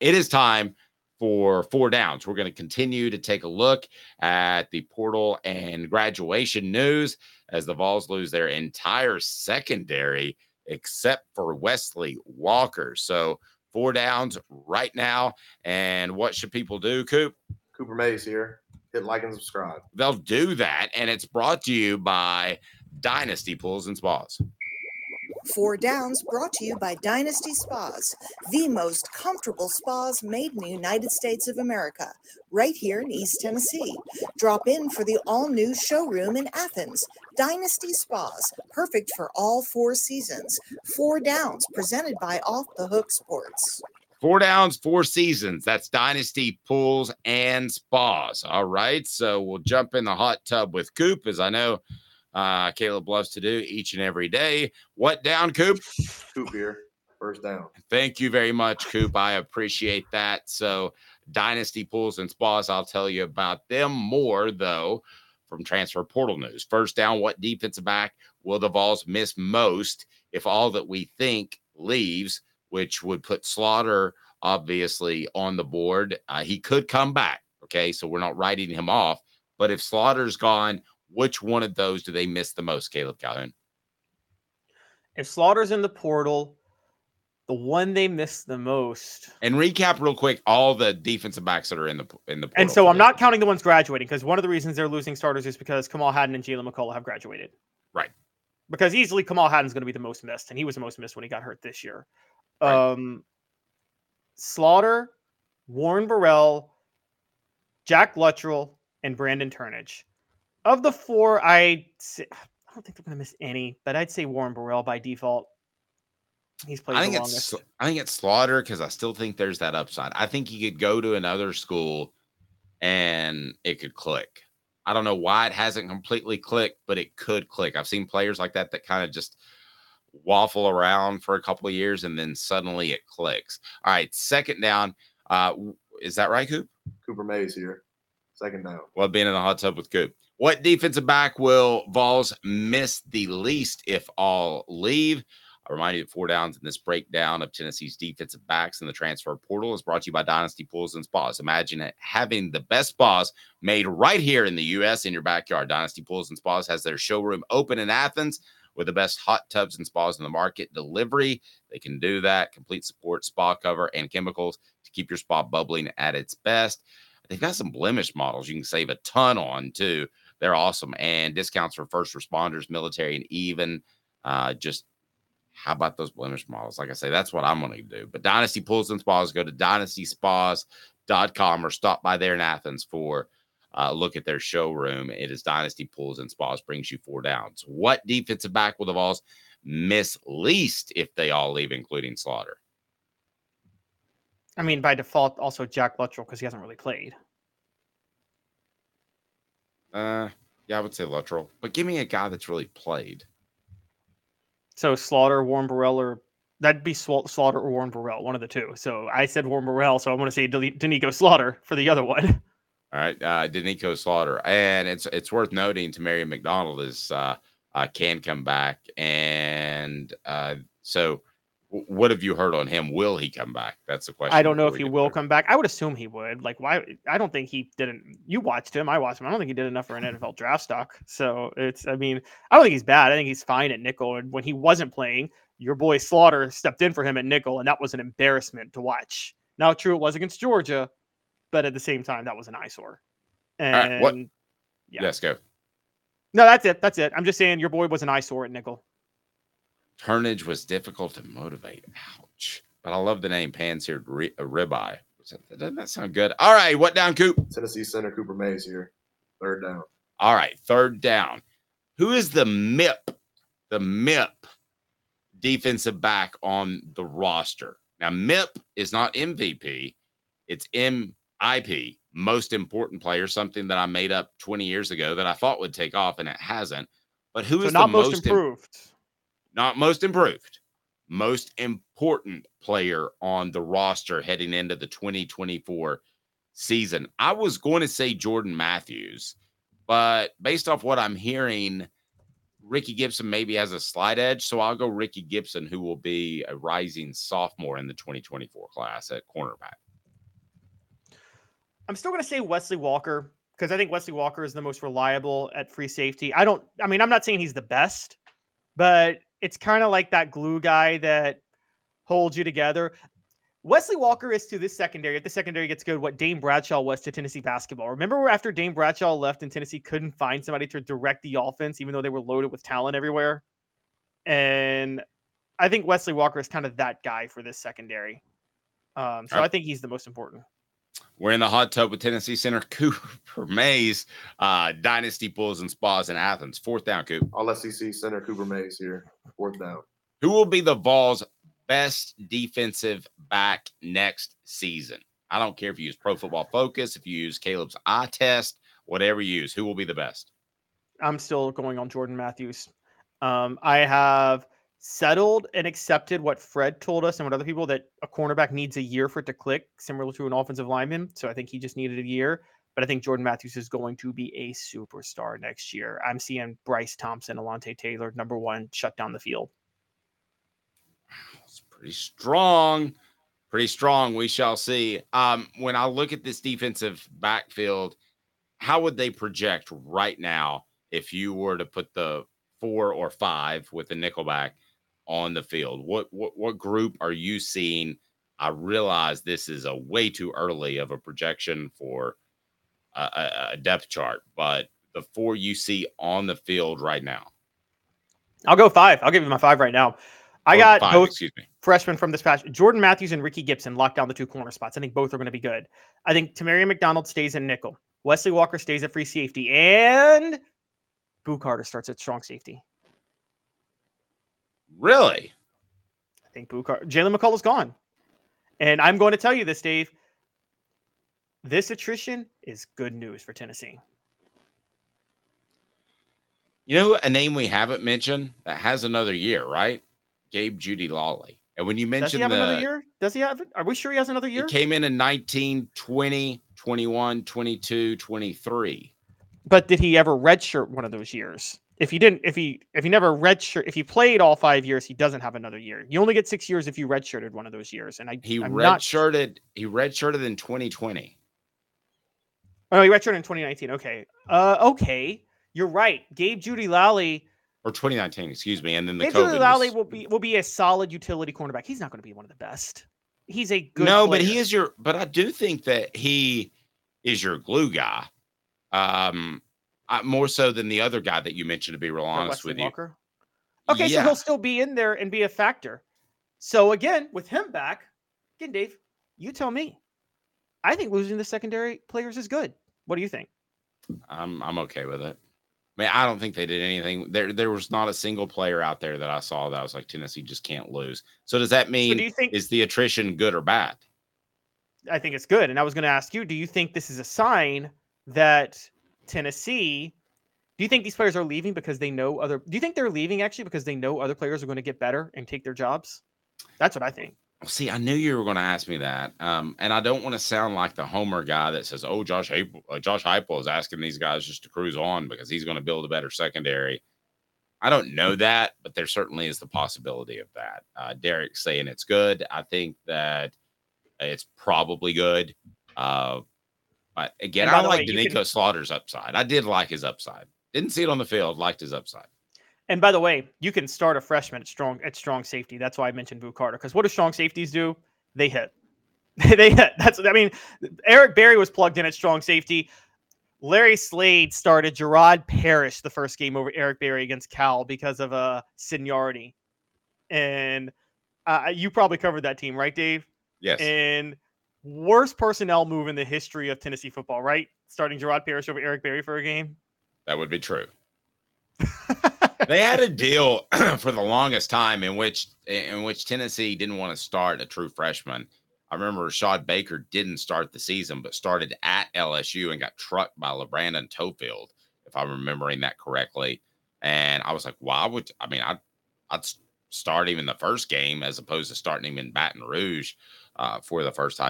it is time for four downs. We're going to continue to take a look at the portal and graduation news as the Vols lose their entire secondary except for Wesley Walker. So, four downs right now. And what should people do, Coop? Cooper Mays here. Hit like and subscribe. They'll do that. And it's brought to you by Dynasty Pools and Spas. Four Downs brought to you by Dynasty Spas, the most comfortable spas made in the United States of America, right here in East Tennessee. Drop in for the all new showroom in Athens. Dynasty Spas, perfect for all four seasons. Four Downs, presented by Off the Hook Sports. Four downs, four seasons. That's Dynasty Pools and Spas. All right. So we'll jump in the hot tub with Coop, as I know uh, Caleb loves to do each and every day. What down, Coop? Coop here. First down. Thank you very much, Coop. I appreciate that. So, Dynasty Pools and Spas, I'll tell you about them more, though, from transfer portal news. First down, what defensive back will the Vols miss most if all that we think leaves, which would put Slaughter obviously on the board? Uh, he could come back. Okay. So, we're not writing him off. But if Slaughter's gone, which one of those do they miss the most, Caleb Calhoun? If Slaughter's in the portal, the one they miss the most. And recap real quick all the defensive backs that are in the in the. And so I'm not counting the ones graduating because one of the reasons they're losing starters is because Kamal Hadden and Jaylen McCollough have graduated. Right. Because easily Kamal Hadden's going to be the most missed, and he was the most missed when he got hurt this year. Right. Um, Slaughter, Warren Burrell, Jack Luttrell, and Brandon Turnage. Of the four, I I don't think they're going to miss any, but I'd say Warren Burrell by default. He's played. I think it's I think it's Slaughter because I still think there's that upside. I think he could go to another school and it could click. I don't know why it hasn't completely clicked, but it could click. I've seen players like that that kind of just waffle around for a couple of years and then suddenly it clicks. All right, second down. Uh, is that right, Coop? Cooper Mays here. Second down. Well, being in the hot tub with Coop. What defensive back will Vols miss the least if all leave? I remind you that four downs in this breakdown of Tennessee's defensive backs in the transfer portal is brought to you by Dynasty Pools and Spas. Imagine having the best spas made right here in the U.S. in your backyard. Dynasty Pools and Spas has their showroom open in Athens with the best hot tubs and spas in the market. Delivery, they can do that. Complete support, spa cover, and chemicals to keep your spa bubbling at its best. They've got some blemish models you can save a ton on too. They're awesome. And discounts for first responders, military, and even uh, just how about those blemish models? Like I say, that's what I'm going to do. But Dynasty Pools and Spas, go to dynastyspas.com or stop by there in Athens for uh, look at their showroom. It is Dynasty Pools and Spas, brings you four downs. What defensive back will the Vols miss least if they all leave, including Slaughter? I mean, by default, also Jack Luttrell because he hasn't really played. Uh, yeah, I would say Luttrell, but give me a guy that's really played. So Slaughter, Warren Burrell, or that'd be Slaughter or Warren Burrell, one of the two. So I said Warren Burrell, so I want to say Doneiko Slaughter for the other one. All right, uh, Doneiko Slaughter, and it's it's worth noting Tamarion McDonald is uh, uh, can come back, and uh, so what have you heard on him? Will he come back? That's the question. I don't know if he will come back. I would assume he would. Like, why? I don't think he didn't. You watched him. I watched him. I don't think he did enough for an NFL draft stock. So it's. I mean, I don't think he's bad. I think he's fine at nickel. And when he wasn't playing, your boy Slaughter stepped in for him at nickel, and that was an embarrassment to watch. Now, true, it was against Georgia, but at the same time, that was an eyesore. And right, what? Yeah. Let's go. No, that's it. That's it. I'm just saying your boy was an eyesore at nickel. Turnage was difficult to motivate. Ouch. But I love the name Pan-seared ri- uh, ribeye. Doesn't that sound good? All right. What down, Coop? Tennessee center Cooper Mays here. Third down. All right. Third down. Who is the MIP? The MIP defensive back on the roster. Now, MIP is not MVP, it's MIP, most important player, something that I made up 20 years ago that I thought would take off and it hasn't. But who so is not the most improved? Im- not most improved, most important player on the roster heading into the 2024 season. I was going to say Jordan Matthews, but based off what I'm hearing, Ricky Gibson maybe has a slight edge. So I'll go Ricky Gibson, who will be a rising sophomore in the 2024 class at cornerback. I'm still going to say Wesley Walker because I think Wesley Walker is the most reliable at free safety. I don't, I mean, I'm not saying he's the best, but it's kind of like that glue guy that holds you together. Wesley Walker is to this secondary. If the secondary gets good, what Dane Bradshaw was to Tennessee basketball. Remember after Dane Bradshaw left and Tennessee couldn't find somebody to direct the offense, even though they were loaded with talent everywhere? And I think Wesley Walker is kind of that guy for this secondary. Um, so I think he's the most important. We're in the hot tub with Tennessee center Cooper Mays, uh, Dynasty Pools and Spas in Athens. Fourth down, Coop. All SEC center Cooper Mays here. Fourth down. Who will be the Vols' best defensive back next season? I don't care if you use Pro Football Focus, if you use Caleb's eye test, whatever you use. Who will be the best? I'm still going on Jordan Matthews. Um, I have settled and accepted what Fred told us and what other people that a cornerback needs a year for it to click, similar to an offensive lineman. So I think he just needed a year. But I think Jordan Matthews is going to be a superstar next year. I'm seeing Bryce Thompson, Alontae Taylor, number one, shut down the field. It's pretty strong. Pretty strong. We shall see. Um, when I look at this defensive backfield, how would they project right now if you were to put the four or five with the nickelback on the field? What what what group are you seeing? I realize this is a way too early of a projection for a, a depth chart, but the four you see on the field right now. I'll go five. I'll give you my five right now. I oh, got five, both excuse me. freshmen from this past Jordan Matthews and Ricky Gibson locked down the two corner spots. I think both are going to be good. I think Tamarion McDonald stays in nickel. Wesley Walker stays at free safety. And Boo Carter starts at strong safety. Really? I think Carter, Jaylen McCollough's gone. And I'm going to tell you this, Dave. This attrition is good news for Tennessee. You know a name we haven't mentioned that has another year, right? Gabe Jeudy-Lally. And when you Does he mentioned have the another year? Does he have? Are we sure he has another year? he came in in 19, 20, 21, 22, 23. But did he ever redshirt one of those years? If he didn't, if he if he never redshirt, if he played all five years, he doesn't have another year. You only get six years if you redshirted one of those years. And I He I'm not- redshirted. He redshirted in 2020. Oh, he redshirted in 2019. Okay. Uh, okay. You're right. Gabe Jeudy-Lally. Or 2019, excuse me. And then the Gabe COVID Jeudy-Lally was- will be will be a solid utility cornerback. He's not going to be one of the best. He's a good. no, but he is your. But I do think that he is your glue guy, um, uh, more so than the other guy that you mentioned. To be real honest with you, Walker. Okay, so he'll still be in there and be a factor. So again, with him back, again, Dave, you tell me. I think losing the secondary players is good. What do you think? I'm I'm okay with it. I mean, I don't think they did anything. There there was not a single player out there that I saw that I was like Tennessee just can't lose. So does that So mean do you think? is the attrition good or bad? I think it's good. And I was going to ask you, do you think this is a sign that Tennessee? Do you think these players are leaving because they know other? Do you think they're leaving actually because they know other players are going to get better and take their jobs? That's what I think. See, I knew you were going to ask me that, um, and I don't want to sound like the Homer guy that says, "Oh, Josh Heupel, uh, Josh Heupel is asking these guys just to cruise on because he's going to build a better secondary." I don't know that, but there certainly is the possibility of that. Uh, Derek's saying it's good. I think that it's probably good. Uh, but again, I like Doneiko can- Slaughter's upside. I did like his upside. Didn't see it on the field. Liked his upside. And by the way, you can start a freshman at strong at strong safety. That's why I mentioned Boo Carter. Because what do strong safeties do? They hit. they hit. That's I mean, Eric Berry was plugged in at strong safety. Larry Slade started Gerard Parrish the first game over Eric Berry against Cal because of uh, seniority. And uh, you probably covered that team, right, Dave? Yes. And worst personnel move in the history of Tennessee football, right? Starting Gerard Parrish over Eric Berry for a game. That would be true. they had a deal for the longest time in which in which Tennessee didn't want to start a true freshman. I remember Rashad Baker didn't start the season, but started at LSU and got trucked by LaBrandon Toefield, if I'm remembering that correctly. And I was like, why would I mean I'd I'd start him in the first game as opposed to starting him in Baton Rouge uh, for the first time.